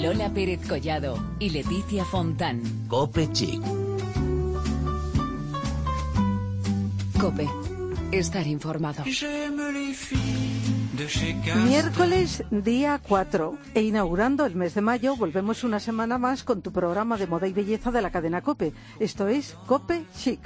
Lola Pérez Collado y Leticia Fontán. Cope Chic. Cope. Estar informado. Miércoles, día 4, e inaugurando el mes de mayo, volvemos una semana más con tu programa de moda y belleza de la cadena Cope. Esto es Cope Chic.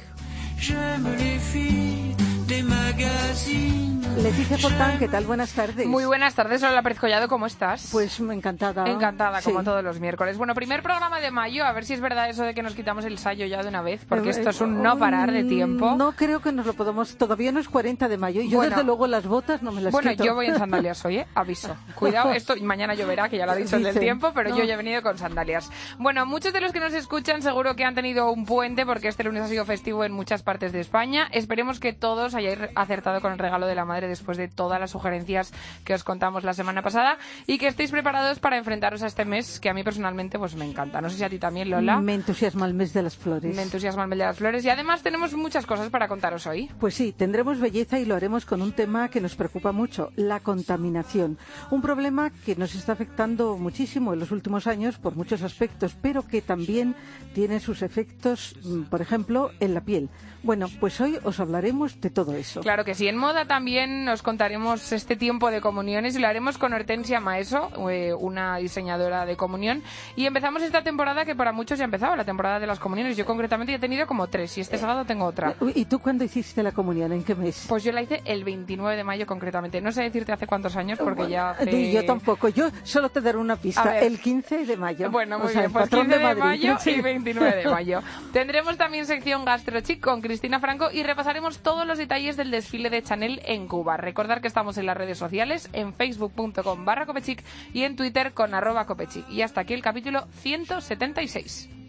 Leticia Fontán, ¿qué tal? Buenas tardes. Muy buenas tardes, Lola Pérez Collado, ¿cómo estás? Pues encantada. Encantada, como Sí. todos los miércoles. Bueno, primer programa de mayo, a ver si es verdad eso de que nos quitamos el sayo ya de una vez, porque esto es un no parar de Mm, tiempo. No creo que nos lo podamos. Todavía no es 40 de mayo y yo, Bueno. desde luego, las botas no me las Bueno, quito. yo voy en sandalias hoy, ¿eh? Aviso. Cuidado, esto mañana lloverá, que ya lo ha dicho el del tiempo, pero no. yo ya he venido con sandalias. Bueno, muchos de los que nos escuchan seguro que han tenido un puente, porque este lunes ha sido festivo en muchas partes de España. Esperemos que todos hayáis acertado con el regalo de la madre después de todas las sugerencias que os contamos la semana pasada y que estéis preparados para enfrentaros a este mes que a mí personalmente pues me encanta. No sé si a ti también, Lola. Me entusiasma el mes de las flores. Me entusiasma el mes de las flores y además tenemos muchas cosas para contaros hoy. Pues sí, tendremos belleza y lo haremos con un tema que nos preocupa mucho, la contaminación. Un problema que nos está afectando muchísimo en los últimos años por muchos aspectos, pero que también tiene sus efectos, mm, por ejemplo, en la piel. Bueno, pues hoy os hablaremos de todo eso. Claro que sí. En moda también nos contaremos este tiempo de comuniones y lo haremos con Hortensia Maeso, eh, una diseñadora de comunión. Y empezamos esta temporada que para muchos ya ha empezado, la temporada de las comuniones. Yo concretamente ya he tenido como tres y este sábado tengo otra. Uy, ¿Y tú cuándo hiciste la comunión? ¿En qué mes? Pues yo la hice el 29 de mayo concretamente. No sé decirte hace cuántos años porque ya hace... Yo tampoco. Yo solo te daré una pista. El 15 de mayo. Bueno, O muy sea, bien, pues patrón 15 de, mayo Sí. y 29 de mayo. Tendremos también sección GastroChic con Cristina Franco y repasaremos todos los detalles del desfile de Chanel en Cuba. Recordar que estamos en las redes sociales, en facebook.com barra copechic y en Twitter con arroba copechic. Y hasta aquí el capítulo 176.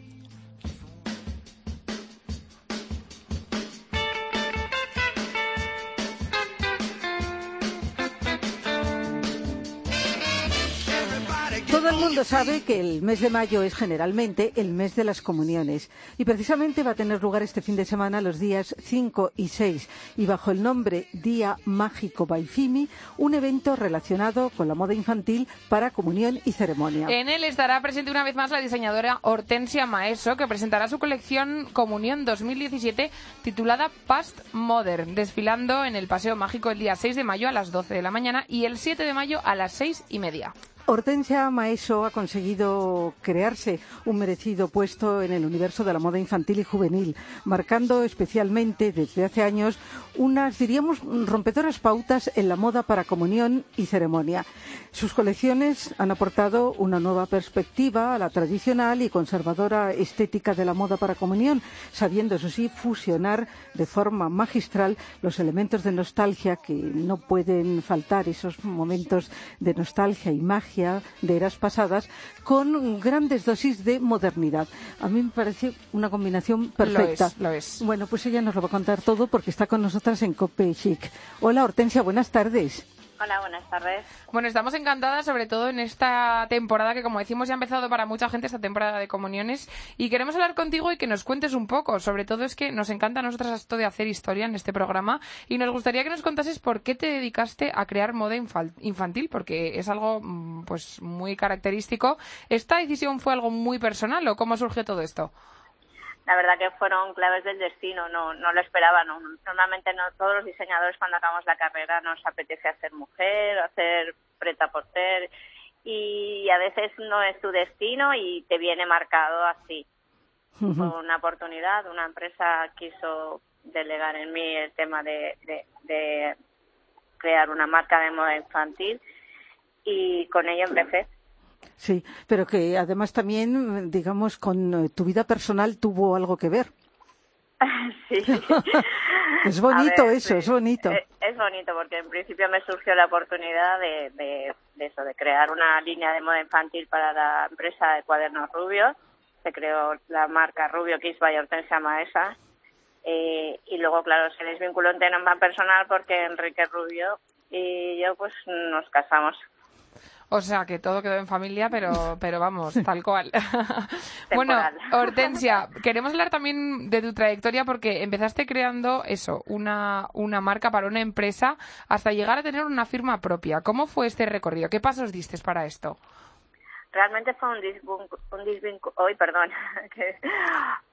Mundo sabe que el mes de mayo es generalmente el mes de las comuniones y precisamente va a tener lugar este fin de semana los días 5 y 6 y bajo el nombre Día Mágico Baifimi, un evento relacionado con la moda infantil para comunión y ceremonia. En él estará presente una vez más la diseñadora Hortensia Maeso, que presentará su colección Comunión 2017 titulada Past Modern, desfilando en el Paseo Mágico el día 6 de mayo a las 12 de la mañana y el 7 de mayo a las 6 y media. Hortensia Maeso ha conseguido crearse un merecido puesto en el universo de la moda infantil y juvenil, marcando especialmente desde hace años unas, diríamos, rompedoras pautas en la moda para comunión y ceremonia. Sus colecciones han aportado una nueva perspectiva a la tradicional y conservadora estética de la moda para comunión, sabiendo, eso sí, fusionar de forma magistral los elementos de nostalgia que no pueden faltar, esos momentos de nostalgia y magia de eras pasadas, con grandes dosis de modernidad. A mí me parece una combinación perfecta. Lo es, lo es. Bueno, pues ella nos lo va a contar todo porque está con nosotras en Cope Chic. Hola Hortensia, buenas tardes. Hola, buenas tardes. Bueno, estamos encantadas, sobre todo en esta temporada que, como decimos, ya ha empezado para mucha gente esta temporada de comuniones. Y queremos hablar contigo y que nos cuentes un poco. Sobre todo es que nos encanta a nosotras esto de hacer historia en este programa. Y nos gustaría que nos contases por qué te dedicaste a crear moda infantil, porque es algo mm, pues muy característico. ¿Esta decisión fue algo muy personal o cómo surgió todo esto? La verdad que fueron claves del destino, no, no lo esperaba. No. Normalmente no todos los diseñadores cuando acabamos la carrera nos apetece hacer mujer, hacer preta porter y a veces no es tu destino y te viene marcado así. Fue una oportunidad, una empresa quiso delegar en mí el tema de, de, de crear una marca de moda infantil y con ello empecé. Sí, pero que además también, digamos, con eh, tu vida personal tuvo algo que ver. sí. Es bonito ver, eso, sí. es bonito. Eh, Es, bonito porque en principio me surgió la oportunidad de, de, de eso, de crear una línea de moda infantil para la empresa de cuadernos rubios. Se creó la marca Rubio Kids by Hortensia Maesa. Eh, y luego, claro, se desvinculó en tema personal porque Enrique Rubio y yo pues nos casamos. O sea, que todo quedó en familia, pero, pero vamos, tal cual. bueno. Hortensia, queremos hablar también de tu trayectoria porque empezaste creando eso, una, una marca para una empresa hasta llegar a tener una firma propia. ¿Cómo fue este recorrido? ¿Qué pasos diste para esto? realmente fue un, un hoy, perdón,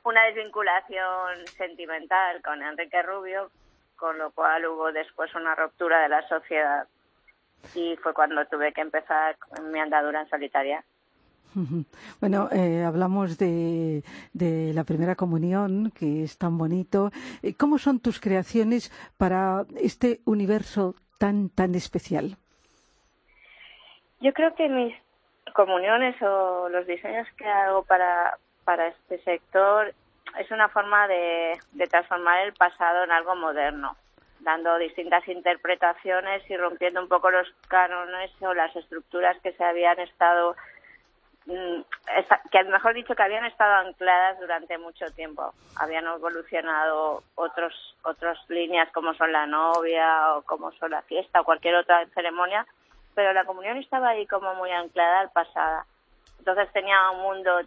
una desvinculación sentimental con Enrique Rubio, con lo cual hubo después una ruptura de la sociedad y fue cuando tuve que empezar mi andadura en solitaria. Bueno, eh, hablamos de, de, la primera comunión, que es tan bonito. Eh, ¿Cómo son tus creaciones para este universo tan, tan especial? Yo creo que mis comuniones o los diseños que hago para, para este sector es una forma de, de transformar el pasado en algo moderno, dando distintas interpretaciones y rompiendo un poco los cánones o las estructuras que se habían estado mm, que mejor dicho que habían estado ancladas durante mucho tiempo habían evolucionado otros otras líneas como son la novia o como son la fiesta o cualquier otra ceremonia pero la comunión estaba ahí como muy anclada al pasado. Entonces tenía un mundo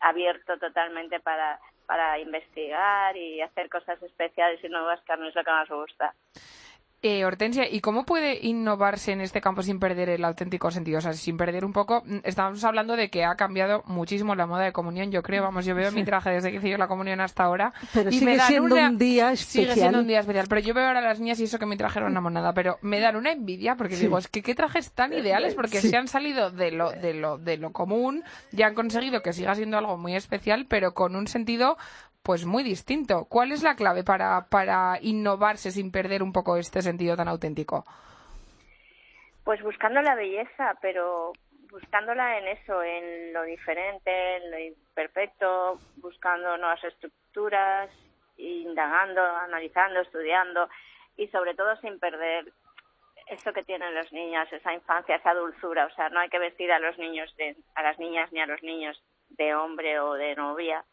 abierto totalmente para, para investigar y hacer cosas especiales y nuevas que a mí es lo que más me gusta. Eh, Hortensia, ¿y cómo puede innovarse en este campo sin perder el auténtico sentido? O sea, sin perder un poco. Mm, estamos hablando de que ha cambiado muchísimo la moda de comunión, yo creo. Vamos, yo veo mi traje desde que hice yo la comunión hasta ahora. Pero y sigue siendo un día especial. Sigue siendo un día especial. Pero yo veo ahora a las niñas y eso que mi traje era una monada. Pero me dan una envidia porque digo, es que qué trajes tan ideales porque se han salido de lo, de, lo, de lo común y han conseguido que siga siendo algo muy especial, pero con un sentido pues muy distinto. ¿Cuál es la clave para, para innovarse sin perder un poco este sentido tan auténtico? Pues buscando la belleza, pero buscándola en eso, en lo diferente, en lo imperfecto, buscando nuevas estructuras, indagando, analizando, estudiando y sobre todo sin perder eso que tienen los niños, esa infancia, esa dulzura. O sea, no hay que vestir a los niños, de, a las niñas ni a los niños de hombre o de novia,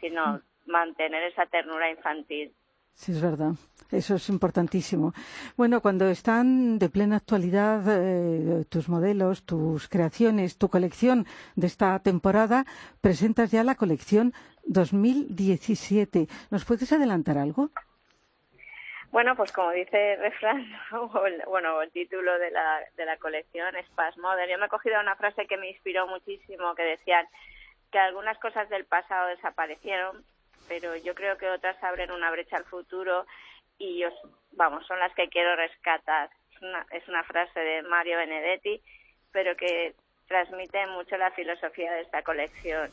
sino mantener esa ternura infantil. Sí, es verdad. Eso es importantísimo. Bueno, cuando están de plena actualidad eh, tus modelos, tus creaciones, tu colección de esta temporada, presentas ya la colección 2017. ¿Nos puedes adelantar algo? Bueno, pues como dice el refrán, bueno, el título de la, de la colección es Past Modern. Yo me he cogido una frase que me inspiró muchísimo, que decían que algunas cosas del pasado desaparecieron, pero yo creo que otras abren una brecha al futuro y yo, vamos, son las que quiero rescatar. Es una, es una frase de Mario Benedetti, pero que transmite mucho la filosofía de esta colección,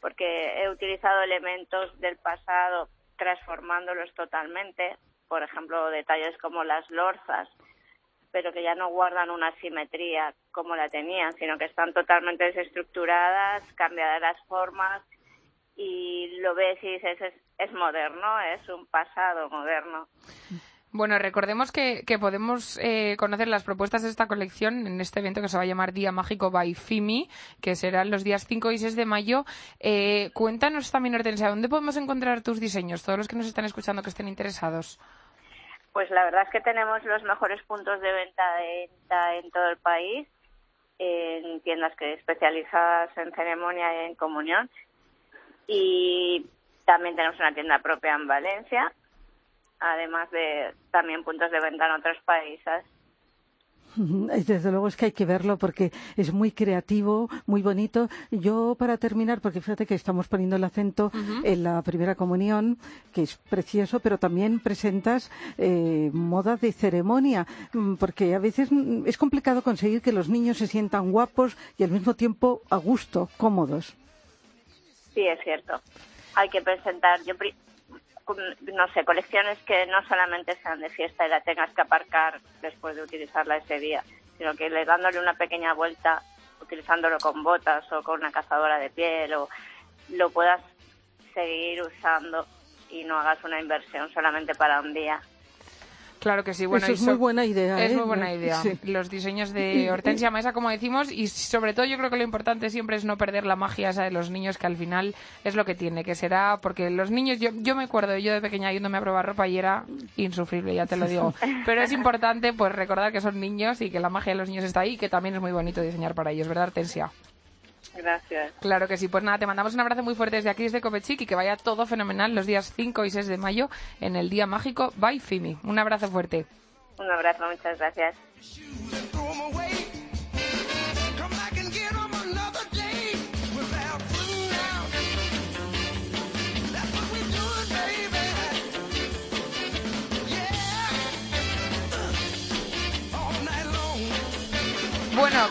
porque he utilizado elementos del pasado transformándolos totalmente, por ejemplo, detalles como las lorzas, pero que ya no guardan una simetría como la tenían, sino que están totalmente desestructuradas, cambiadas las formas y lo ves y dices, es, es moderno, es un pasado moderno. Bueno, recordemos que, que podemos eh, conocer las propuestas de esta colección en este evento que se va a llamar Día Mágico by FIMI, que serán los días 5 y 6 de mayo. Eh, cuéntanos también, Hortensia, ¿dónde podemos encontrar tus diseños? Todos los que nos están escuchando que estén interesados. Pues la verdad es que tenemos los mejores puntos de venta en todo el país, en tiendas que especializadas en ceremonia y en comunión y también tenemos una tienda propia en Valencia, además de también puntos de venta en otros países. Desde luego es que hay que verlo porque es muy creativo, muy bonito. Yo, para terminar, porque fíjate que estamos poniendo el acento en la primera comunión, que es precioso, pero también presentas eh, moda de ceremonia, mm, porque a veces mm, es complicado conseguir que los niños se sientan guapos y al mismo tiempo a gusto, cómodos. Sí, es cierto. Hay que presentar, yo no sé, colecciones que no solamente sean de fiesta y la tengas que aparcar después de utilizarla ese día, sino que le dándole una pequeña vuelta, utilizándolo con botas o con una cazadora de piel o lo puedas seguir usando y no hagas una inversión solamente para un día. Claro que sí. Bueno, es muy buena idea. Es ¿eh? muy buena idea. Los diseños de Hortensia Maesa, como decimos, y sobre todo yo creo que lo importante siempre es no perder la magia esa de los niños, que al final es lo que tiene, que será, porque los niños, yo, yo me acuerdo, yo de pequeña yéndome a probar ropa y era insufrible, ya te lo digo. Pero es importante pues recordar que son niños y que la magia de los niños está ahí y que también es muy bonito diseñar para ellos, ¿verdad, Hortensia? Gracias. Claro que sí. Pues nada, te mandamos un abrazo muy fuerte desde aquí, desde Copechic, y que vaya todo fenomenal los días 5 y 6 de mayo en el Día Mágico by Fimi. Un abrazo fuerte. Un abrazo, muchas gracias.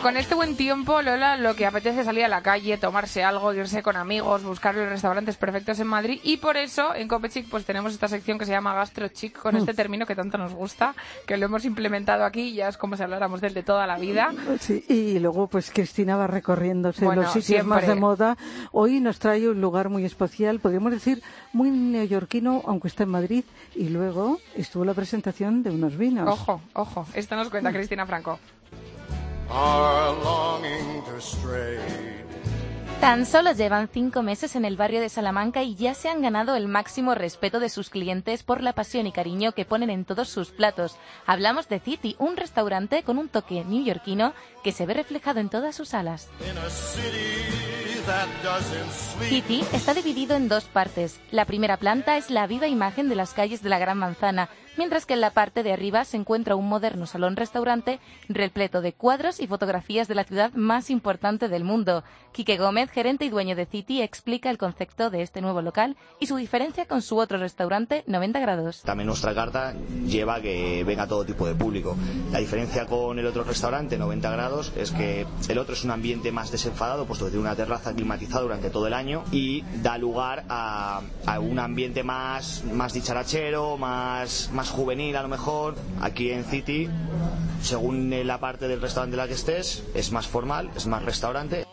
Con este buen tiempo, Lola, lo que apetece es salir a la calle, tomarse algo, irse con amigos, buscar los restaurantes perfectos en Madrid y por eso en Copechic pues tenemos esta sección que se llama Gastrochic con este término que tanto nos gusta, que lo hemos implementado aquí y ya es como si habláramos del de toda la vida. Sí, y luego pues Cristina va recorriéndose Bueno, los sitios siempre. más de moda. Hoy nos trae un lugar muy especial, podríamos decir muy neoyorquino, aunque está en Madrid, y luego estuvo la presentación de unos vinos. Ojo, ojo, esto nos cuenta Cristina Franco. Tan solo llevan cinco meses en el barrio de Salamanca y ya se han ganado el máximo respeto de sus clientes por la pasión y cariño que ponen en todos sus platos. Hablamos de City, un restaurante con un toque neoyorquino que se ve reflejado en todas sus salas. A. City está dividido en dos partes. La primera planta es la viva imagen de las calles de la Gran Manzana, mientras que en la parte de arriba se encuentra un moderno salón-restaurante repleto de cuadros y fotografías de la ciudad más importante del mundo. Quique Gómez, gerente y dueño de City, explica el concepto de este nuevo local y su diferencia con su otro restaurante 90 grados. También nuestra carta lleva que venga todo tipo de público. La diferencia con el otro restaurante, 90 grados, es que el otro es un ambiente más desenfadado, puesto que tiene una terraza climatizada durante todo el año y da lugar a, a un ambiente más, más dicharachero, más, más juvenil a lo mejor. Aquí en City, según la parte del restaurante en la que estés, es más formal, es más restaurante.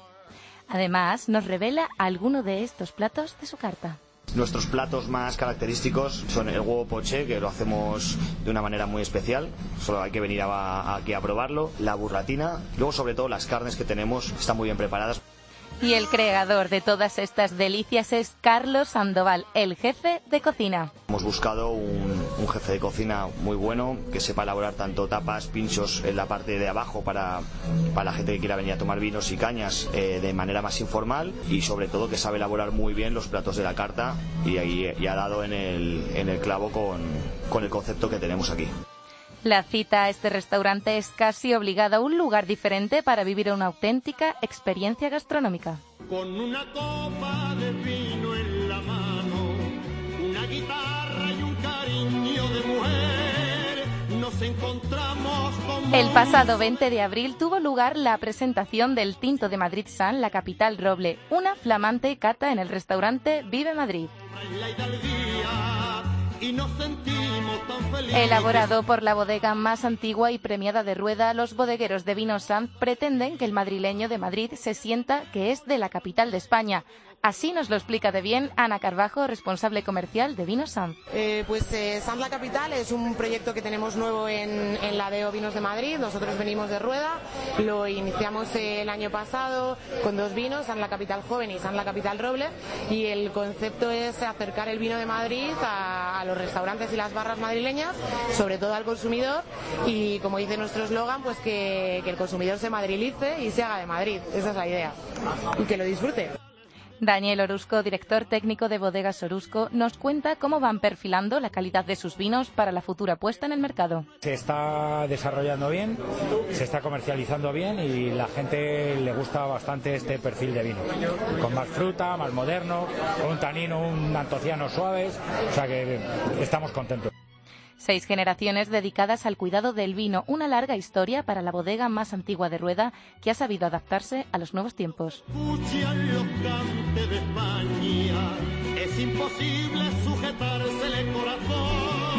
Además, nos revela alguno de estos platos de su carta. Nuestros platos más característicos son el huevo poché, que lo hacemos de una manera muy especial, solo hay que venir a- aquí a probarlo, la burratina, luego sobre todo las carnes que tenemos están muy bien preparadas. Y el creador de todas estas delicias es Carlos Sandoval, el jefe de cocina. Hemos buscado un, un jefe de cocina muy bueno, que sepa elaborar tanto tapas, pinchos en la parte de abajo para, para la gente que quiera venir a tomar vinos y cañas eh, de manera más informal y sobre todo que sabe elaborar muy bien los platos de la carta y, ahí y ha dado en el, en el clavo con, con el concepto que tenemos aquí. La cita a este restaurante es casi obligada, un lugar diferente para vivir una auténtica experiencia gastronómica. con una copa de vino en la mano, una guitarra y un cariño de mujer, nos encontramos como El pasado 20 de abril tuvo lugar la presentación del Tinto de Madrid San, la capital roble, una flamante cata en el restaurante Vive Madrid. la Elaborado por la bodega más antigua y premiada de Rueda, los bodegueros de Vino Sanz pretenden que el madrileño de Madrid se sienta que es de la capital de España. Así nos lo explica de bien Ana Carvajo, responsable comercial de Vino Sanz. Eh, pues eh, Sans La Capital es un proyecto que tenemos nuevo en, la DEO Vinos de Madrid. Nosotros venimos de Rueda, lo iniciamos el año pasado con dos vinos, Sans La Capital Joven y Sans La Capital Roble. Y el concepto es acercar el vino de Madrid a, a los restaurantes y las barras madrileñas, sobre todo al consumidor. Y como dice nuestro eslogan, pues que, que el consumidor se madrilice y se haga de Madrid. Esa es la idea. Y que lo disfrute. Daniel Orusco, director técnico de Bodegas Orusco, nos cuenta cómo van perfilando la calidad de sus vinos para la futura puesta en el mercado. Se está desarrollando bien, se está comercializando bien y la gente le gusta bastante este perfil de vino. Con más fruta, más moderno, con un tanino, un antociano suaves, o sea que estamos contentos. Seis generaciones dedicadas al cuidado del vino, una larga historia para la bodega más antigua de Rueda que ha sabido adaptarse a los nuevos tiempos. es imposible sujetársele el corazón.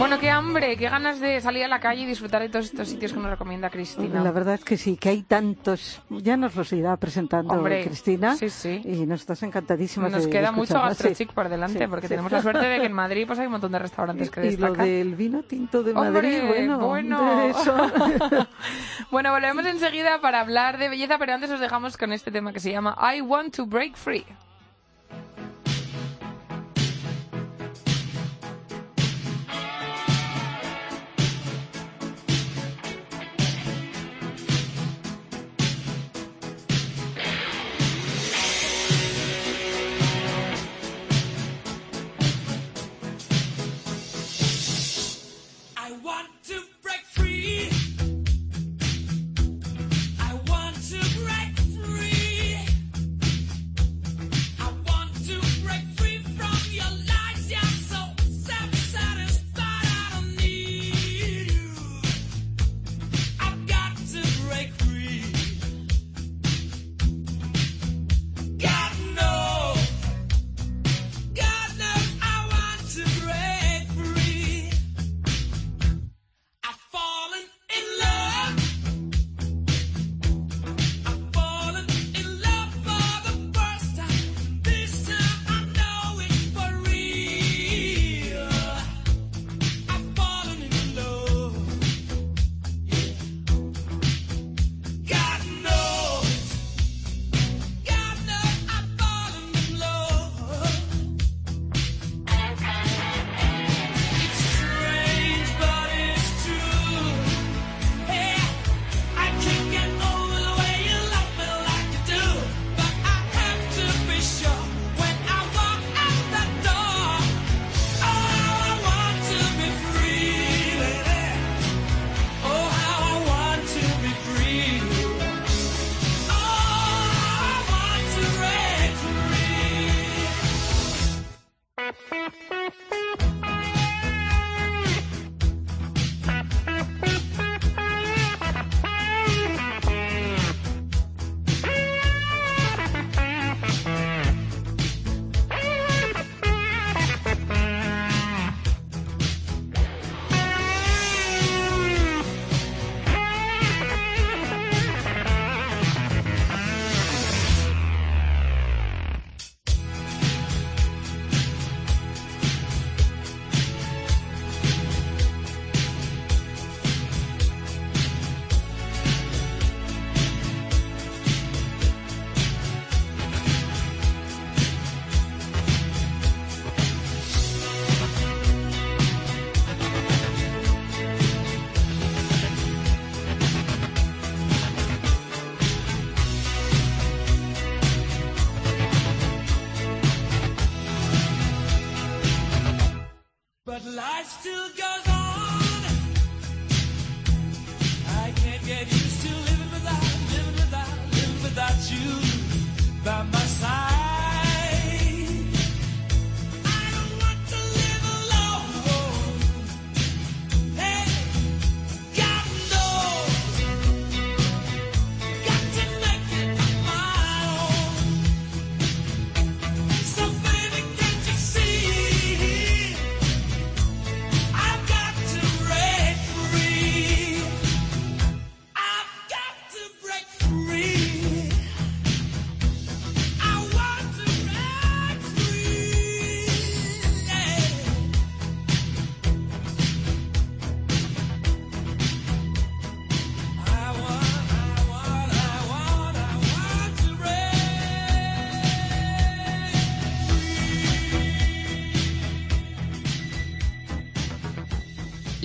Bueno, qué hambre, qué ganas de salir a la calle y disfrutar de todos estos sitios que nos recomienda Cristina. La verdad es que sí, que hay tantos. Ya nos los irá presentando Hombre, Cristina. sí, sí. Y nos estás encantadísimas Nos de- queda mucho sí. gastrochic por delante Sí, porque sí. tenemos la suerte de que en Madrid pues hay un montón de restaurantes que Y lo destacan. del vino tinto de Hombre, Madrid, bueno, bueno. de eso. bueno, volvemos enseguida para hablar de belleza, pero antes os dejamos con este tema que se llama I Want to Break Free.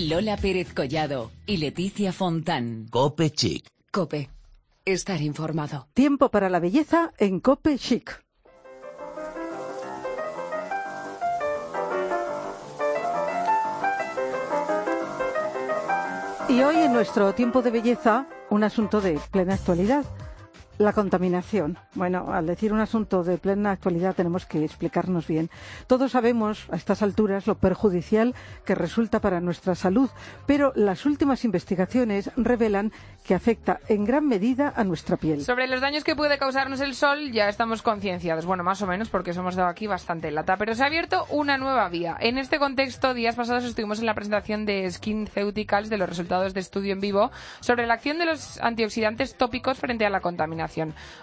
Lola Pérez Collado y Leticia Fontán. Cope Chic. Cope. Estar informado. Tiempo para la belleza en Cope Chic. Y hoy en nuestro tiempo de belleza, un asunto de plena actualidad. La contaminación. Bueno, al decir un asunto de plena actualidad tenemos que explicarnos bien. Todos sabemos a estas alturas lo perjudicial que resulta para nuestra salud, pero las últimas investigaciones revelan que afecta en gran medida a nuestra piel. Sobre los daños que puede causarnos el sol ya estamos concienciados, bueno, más o menos porque os hemos dado aquí bastante lata, pero se ha abierto una nueva vía. En este contexto, días pasados estuvimos en la presentación de Skin Ceuticals de los resultados de estudio en vivo sobre la acción de los antioxidantes tópicos frente a la contaminación.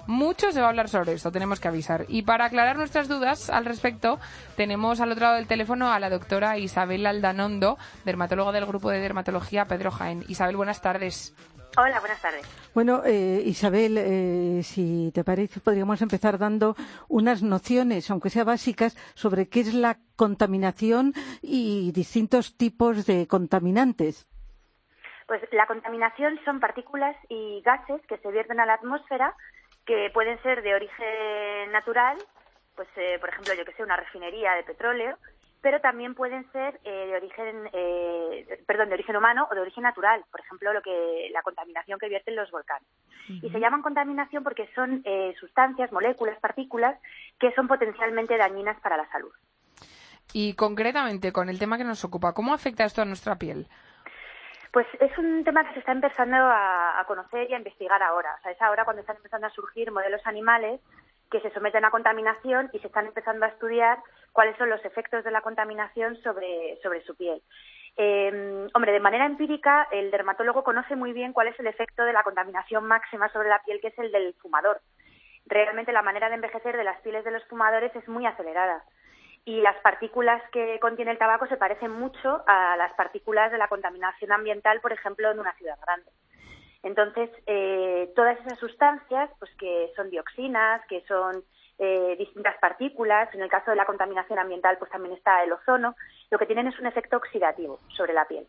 Mucho se va a hablar sobre esto, tenemos que avisar. Y para aclarar nuestras dudas al respecto, tenemos al otro lado del teléfono a la doctora Isabel Aldanondo, dermatóloga del grupo de dermatología Pedro Jaén. Isabel, buenas tardes. Hola, buenas tardes. Bueno, eh, Isabel, eh, si te parece, podríamos empezar dando unas nociones, aunque sea básicas, sobre qué es la contaminación y distintos tipos de contaminantes. Pues la contaminación son partículas y gases que se vierten a la atmósfera que pueden ser de origen natural, pues eh, por ejemplo, yo que sé, una refinería de petróleo, pero también pueden ser eh, de origen, eh, perdón, de origen humano o de origen natural, por ejemplo, lo que la contaminación que vierten los volcanes. Y se llaman contaminación porque son eh, sustancias, moléculas, partículas que son potencialmente dañinas para la salud. Y concretamente, con el tema que nos ocupa, ¿cómo afecta esto a nuestra piel? Pues es un tema que se está empezando a, conocer y a investigar ahora. O sea, es ahora cuando están empezando a surgir modelos animales que se someten a contaminación y se están empezando a estudiar cuáles son los efectos de la contaminación sobre, sobre su piel. Eh, hombre, de manera empírica, el dermatólogo conoce muy bien cuál es el efecto de la contaminación máxima sobre la piel, que es el del fumador. Realmente la manera de envejecer de las pieles de los fumadores es muy acelerada y las partículas que contiene el tabaco se parecen mucho a las partículas de la contaminación ambiental, por ejemplo, en una ciudad grande. Entonces, eh, todas esas sustancias, pues que son dioxinas, que son eh, distintas partículas, en el caso de la contaminación ambiental, pues también está el ozono, lo que tienen es un efecto oxidativo sobre la piel.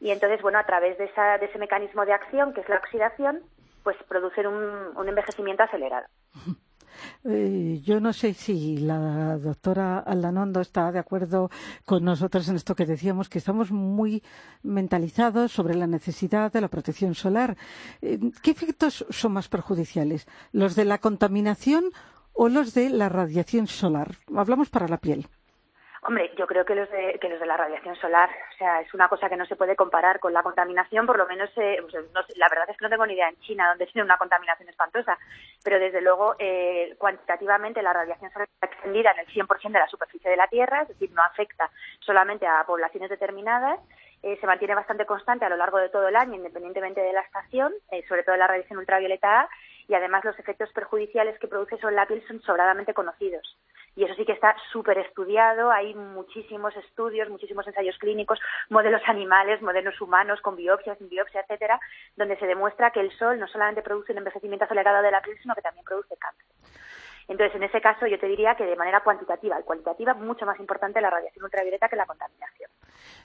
Y entonces, bueno, a través de, esa, de ese mecanismo de acción, que es la oxidación, pues producen un, un envejecimiento acelerado. Eh, yo no sé si la doctora Aldanondo está de acuerdo con nosotros en esto que decíamos, que estamos muy mentalizados sobre la necesidad de la protección solar. Eh, ¿Qué efectos son más perjudiciales? ¿Los de la contaminación o los de la radiación solar? Hablamos para la piel. Hombre, yo creo que los de que los de la radiación solar, o sea, es una cosa que no se puede comparar con la contaminación, por lo menos, eh, sea, no la verdad es que no tengo ni idea en China donde tiene una contaminación espantosa, pero desde luego eh, cuantitativamente la radiación solar está extendida en el 100% de la superficie de la Tierra, es decir, no afecta solamente a poblaciones determinadas, eh, se mantiene bastante constante a lo largo de todo el año, independientemente de la estación, eh, sobre todo la radiación ultravioleta A, y además los efectos perjudiciales que produce sobre la piel son sobradamente conocidos. Y eso sí que está súper estudiado, hay muchísimos estudios, muchísimos ensayos clínicos, modelos animales, modelos humanos, con biopsias, sin biopsia, etcétera, donde se demuestra que el sol no solamente produce un envejecimiento acelerado de la piel, sino que también produce cáncer. Entonces, en ese caso, yo te diría que de manera cuantitativa y cualitativa, mucho más importante la radiación ultravioleta que la contaminación.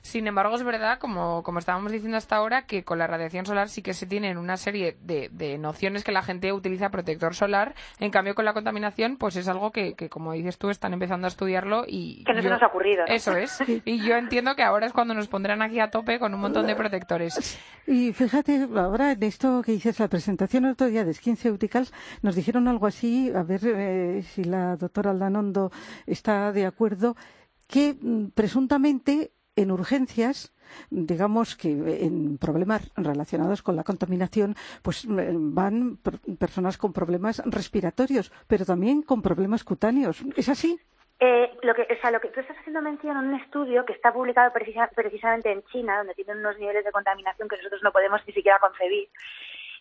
Sin embargo, es verdad, como, como estábamos diciendo hasta ahora, que con la radiación solar sí que se tienen una serie de, de nociones que la gente utiliza protector solar. En cambio, con la contaminación, pues es algo que, que como dices tú, están empezando a estudiarlo y... Que no se nos ha ocurrido, ¿no? Eso es. Y yo entiendo que ahora es cuando nos pondrán aquí a tope con un montón de protectores. Y fíjate, ahora en esto que dices, la presentación el otro día de Skin Ceuticals, nos dijeron algo así, a ver eh, si la doctora Aldanondo está de acuerdo, que mm, presuntamente en urgencias, digamos que en problemas relacionados con la contaminación, pues eh, van per- personas con problemas respiratorios, pero también con problemas cutáneos. ¿Es así? Eh, lo que, o sea, lo que tú estás haciendo mención en un estudio que está publicado precisa- precisamente en China, donde tienen unos niveles de contaminación que nosotros no podemos ni siquiera concebir.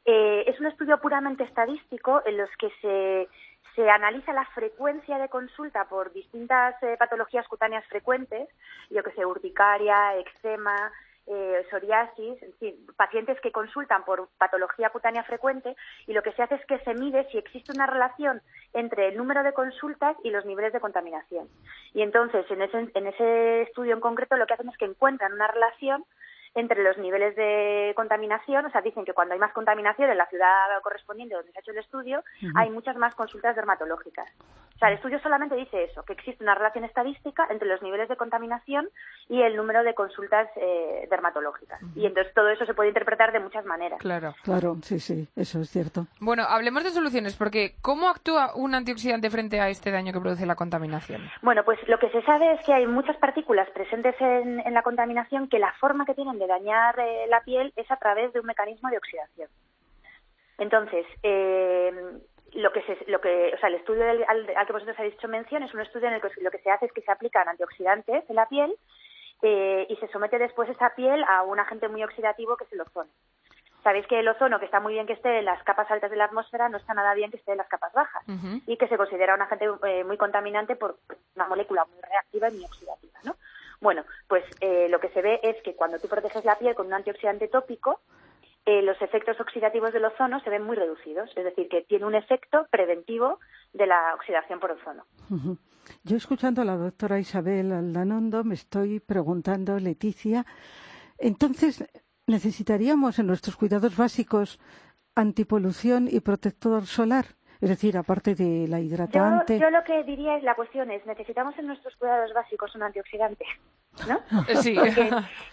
Eh, es un estudio puramente estadístico en los que se, se analiza la frecuencia de consulta por distintas eh, patologías cutáneas frecuentes, yo que sé, urticaria, eczema, eh, psoriasis, en fin, pacientes que consultan por patología cutánea frecuente y lo que se hace es que se mide si existe una relación entre el número de consultas y los niveles de contaminación. Y entonces, en ese, en ese estudio en concreto, lo que hacen es que encuentran una relación entre los niveles de contaminación, o sea, dicen que cuando hay más contaminación en la ciudad correspondiente donde se ha hecho el estudio, hay muchas más consultas dermatológicas. O sea, el estudio solamente dice eso, que existe una relación estadística entre los niveles de contaminación y el número de consultas eh, dermatológicas. Y entonces todo eso se puede interpretar de muchas maneras. Claro. Claro, sí, sí, eso es cierto. Bueno, hablemos de soluciones, porque ¿cómo actúa un antioxidante frente a este daño que produce la contaminación? Bueno, pues lo que se sabe es que hay muchas partículas presentes en, en la contaminación que la forma que tienen de dañar eh, la piel es a través de un mecanismo de oxidación. Entonces, eh, lo que se, lo que, o sea, el estudio del- al, al que vosotros habéis hecho mención es un estudio en el que lo que se hace es que se aplican antioxidantes en la piel eh, y se somete después esa piel a un agente muy oxidativo que es el ozono. Sabéis que el ozono, que está muy bien que esté en las capas altas de la atmósfera, no está nada bien que esté en las capas bajas y que se considera un agente eh, muy contaminante por una molécula muy reactiva y muy oxidativa, ¿no? Bueno, pues eh, lo que se ve es que cuando tú proteges la piel con un antioxidante tópico, eh, los efectos oxidativos del ozono se ven muy reducidos, es decir, que tiene un efecto preventivo de la oxidación por ozono. Yo escuchando a la doctora Isabel Aldanondo me estoy preguntando, Leticia, entonces necesitaríamos en nuestros cuidados básicos antipolución y protector solar, es decir, aparte de la Yo, hidratante. yo lo que diría es, la cuestión es, necesitamos en nuestros cuidados básicos un antioxidante, ¿no? Sí. Porque,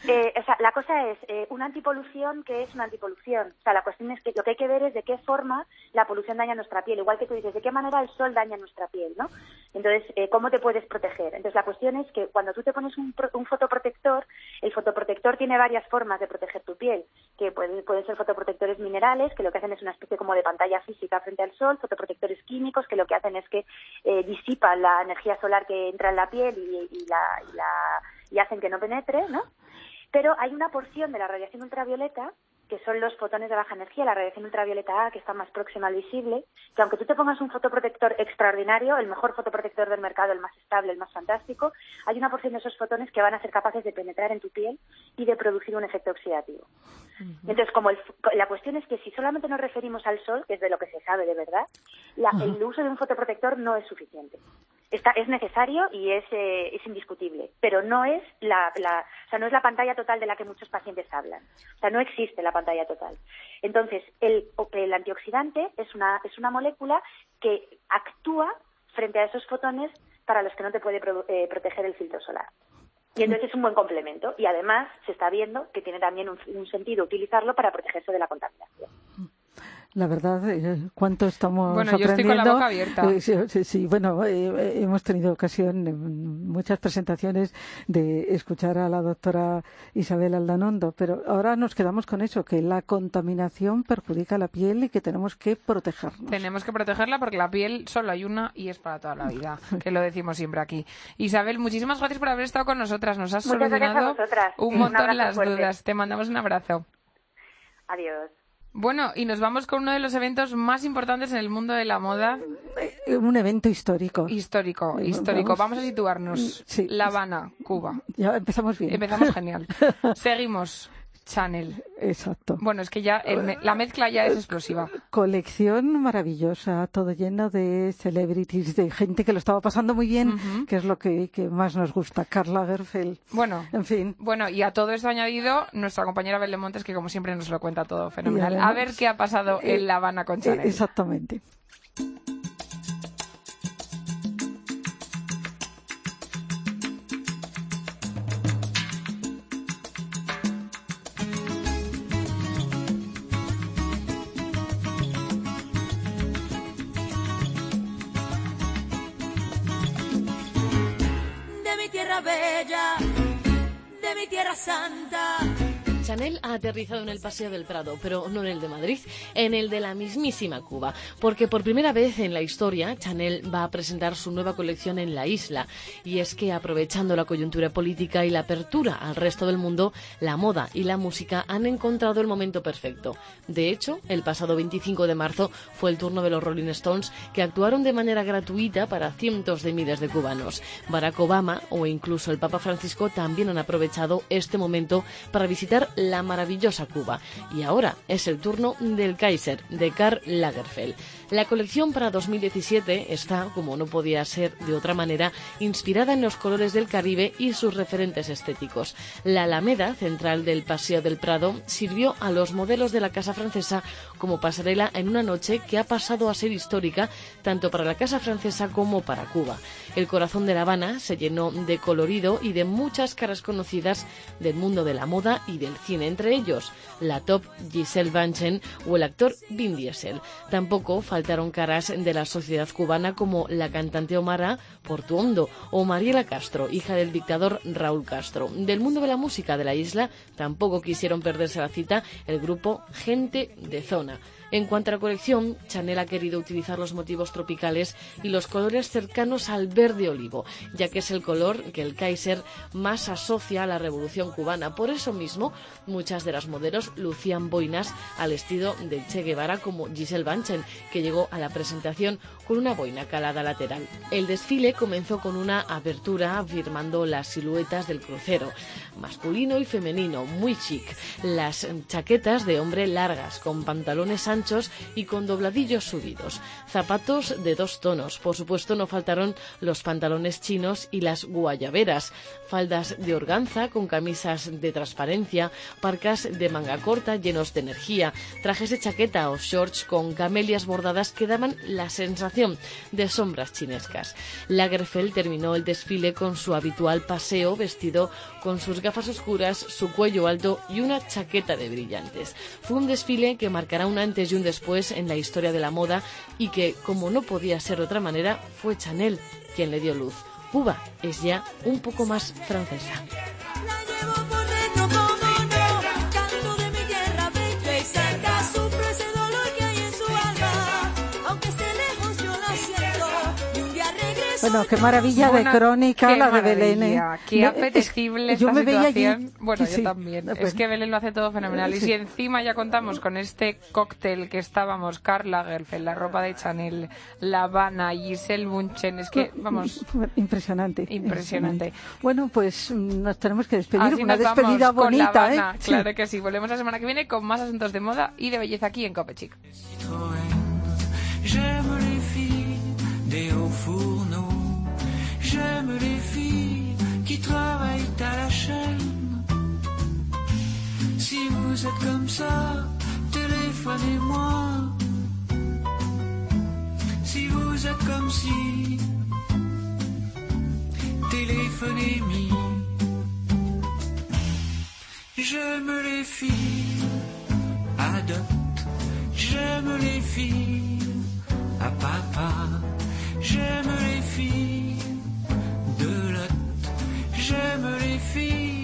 eh, o sea, la cosa es, eh, una antipolución, ¿qué es una antipolución? O sea, la cuestión es que lo que hay que ver es de qué forma la polución daña nuestra piel, igual que tú dices, de qué manera el sol daña nuestra piel, ¿no? Entonces, eh, ¿cómo te puedes proteger? Entonces, la cuestión es que cuando tú te pones un, pro- un fotoprotector, el fotoprotector tiene varias formas de proteger tu piel, que pueden, pueden ser fotoprotectores minerales, que lo que hacen es una especie como de pantalla física frente al sol, fotoprotectores químicos, que lo que hacen es que eh, disipan la energía solar que entra en la piel y, y la, y, la- y hacen que no penetre, ¿no? Pero hay una porción de la radiación ultravioleta que son los fotones de baja energía, la radiación ultravioleta A, que está más próxima al visible, que aunque tú te pongas un fotoprotector extraordinario, el mejor fotoprotector del mercado, el más estable, el más fantástico, hay una porción de esos fotones que van a ser capaces de penetrar en tu piel y de producir un efecto oxidativo. Entonces, como el- la cuestión es que si solamente nos referimos al sol, que es de lo que se sabe de verdad, la- el uso de un fotoprotector no es suficiente. Está, es necesario y es, eh, es indiscutible, pero no es la, la- o sea, no es la pantalla total de la que muchos pacientes hablan. O sea, no existe la pantalla total. Entonces, el, el antioxidante es una, es una molécula que actúa frente a esos fotones para los que no te puede pro- eh, proteger el filtro solar. Y entonces es un buen complemento. Y además se está viendo que tiene también un, un sentido utilizarlo para protegerse de la contaminación. La verdad, eh, cuánto estamos Bueno, yo estoy con la boca abierta. Eh, sí, sí, sí. bueno, eh, hemos tenido ocasión en muchas presentaciones de escuchar a la doctora Isabel Aldanondo, pero ahora nos quedamos con eso, que la contaminación perjudica la piel y que tenemos que protegernos. Tenemos que protegerla porque la piel solo hay una y es para toda la vida, que lo decimos siempre aquí. Isabel, muchísimas gracias por haber estado con nosotras. Nos has Muchas solucionado un Un montón abrazo las fuerte. dudas. Te mandamos un abrazo. Adiós. Bueno, y nos vamos con uno de los eventos más importantes en el mundo de la moda. Eh, Un evento histórico. Histórico, histórico. vamos- Vamos a situarnos. Sí. La Habana, Cuba. Ya empezamos bien. Empezamos genial. Seguimos. Chanel. Exacto. Bueno, es que ya el me- la mezcla ya es explosiva. Colección maravillosa, todo lleno de celebrities, de gente que lo estaba pasando muy bien, que es lo que, que más nos gusta. Karl Lagerfeld. Bueno, En fin. Bueno, y a todo esto añadido, nuestra compañera Belén Montes, que como siempre nos lo cuenta todo fenomenal. además- A ver qué ha pasado en La Habana con Eh, Chanel. Exactamente. Tierra bella, de mi tierra santa. Chanel ha aterrizado en el Paseo del Prado, pero no en el de Madrid, en el de la mismísima Cuba, porque por primera vez en la historia Chanel va a presentar su nueva colección en la isla. Y es que aprovechando la coyuntura política y la apertura al resto del mundo, la moda y la música han encontrado el momento perfecto. De hecho, el pasado 25 de marzo fue el turno de los Rolling Stones, que actuaron de manera gratuita para cientos de miles de cubanos. Barack Obama o incluso el Papa Francisco también han aprovechado este momento para visitar la maravillosa Cuba. Y ahora es el turno del Kaiser, de Karl Lagerfeld. La colección para 2017 está, como no podía ser de otra manera, inspirada en los colores del Caribe y sus referentes estéticos. La Alameda, central del Paseo del Prado, sirvió a los modelos de la Casa Francesa como pasarela en una noche que ha pasado a ser histórica tanto para la Casa Francesa como para Cuba. El corazón de La Habana se llenó de colorido y de muchas caras conocidas del mundo de la moda y del cine, entre ellos la top Giselle Bündchen o el actor Vin Diesel. Tampoco faltaron caras de la sociedad cubana como la cantante Omara Portuondo o Mariela Castro, hija del dictador Raúl Castro. Del mundo de la música de la isla tampoco quisieron perderse la cita el grupo Gente de Zona. En cuanto a la colección, Chanel ha querido utilizar los motivos tropicales y los colores cercanos al verde olivo, ya que es el color que el Kaiser más asocia a la revolución cubana. Por eso mismo, muchas de las modelos lucían boinas al estilo de Che Guevara, como Giselle Bündchen, que llegó a la presentación con una boina calada lateral. El desfile comenzó con una abertura firmando las siluetas del crucero, masculino y femenino, muy chic. Las chaquetas de hombre largas, con pantalones anchos y con dobladillos subidos. Zapatos de dos tonos. Por supuesto, no faltaron los pantalones chinos y las guayaberas. Faldas de organza con camisas de transparencia, parcas de manga corta llenos de energía, trajes de chaqueta o shorts con camelias bordadas que daban la sensación de sombras chinescas. Lagerfeld terminó el desfile con su habitual paseo vestido con sus gafas oscuras, su cuello alto y una chaqueta de brillantes. Fue un desfile que marcará un antes y un después en la historia de la moda y que, como no podía ser de otra manera, fue Chanel quien le dio luz. Cuba es ya un poco más francesa. Bueno, qué maravilla Bueno, de crónica la de Belén. ¿eh? Qué Me- apetecible es- yo esta me veía allí- situación. Bueno, sí, yo sí. también. Es que Belén lo hace todo fenomenal. Y Sí. si encima ya contamos con este cóctel que estábamos, Karl Lagerfeld, la ropa de Chanel, La Habana, Giselle Bunchen, es que, vamos... Impresionante. Impresionante. Bueno, pues mm, nos tenemos que despedir. Así Una nos vamos despedida con La bonita, Habana. ¿eh? Claro que sí. Volvemos la semana que viene con más asuntos de moda y de belleza aquí en Copechic. J'aime les filles des hauts fourneaux. J'aime les filles qui travaillent à la chaîne. Si vous êtes comme ça, téléphonez-moi. Si vous êtes comme si, téléphonez-moi. J'aime les filles à dot. J'aime les filles de la J'aime les filles.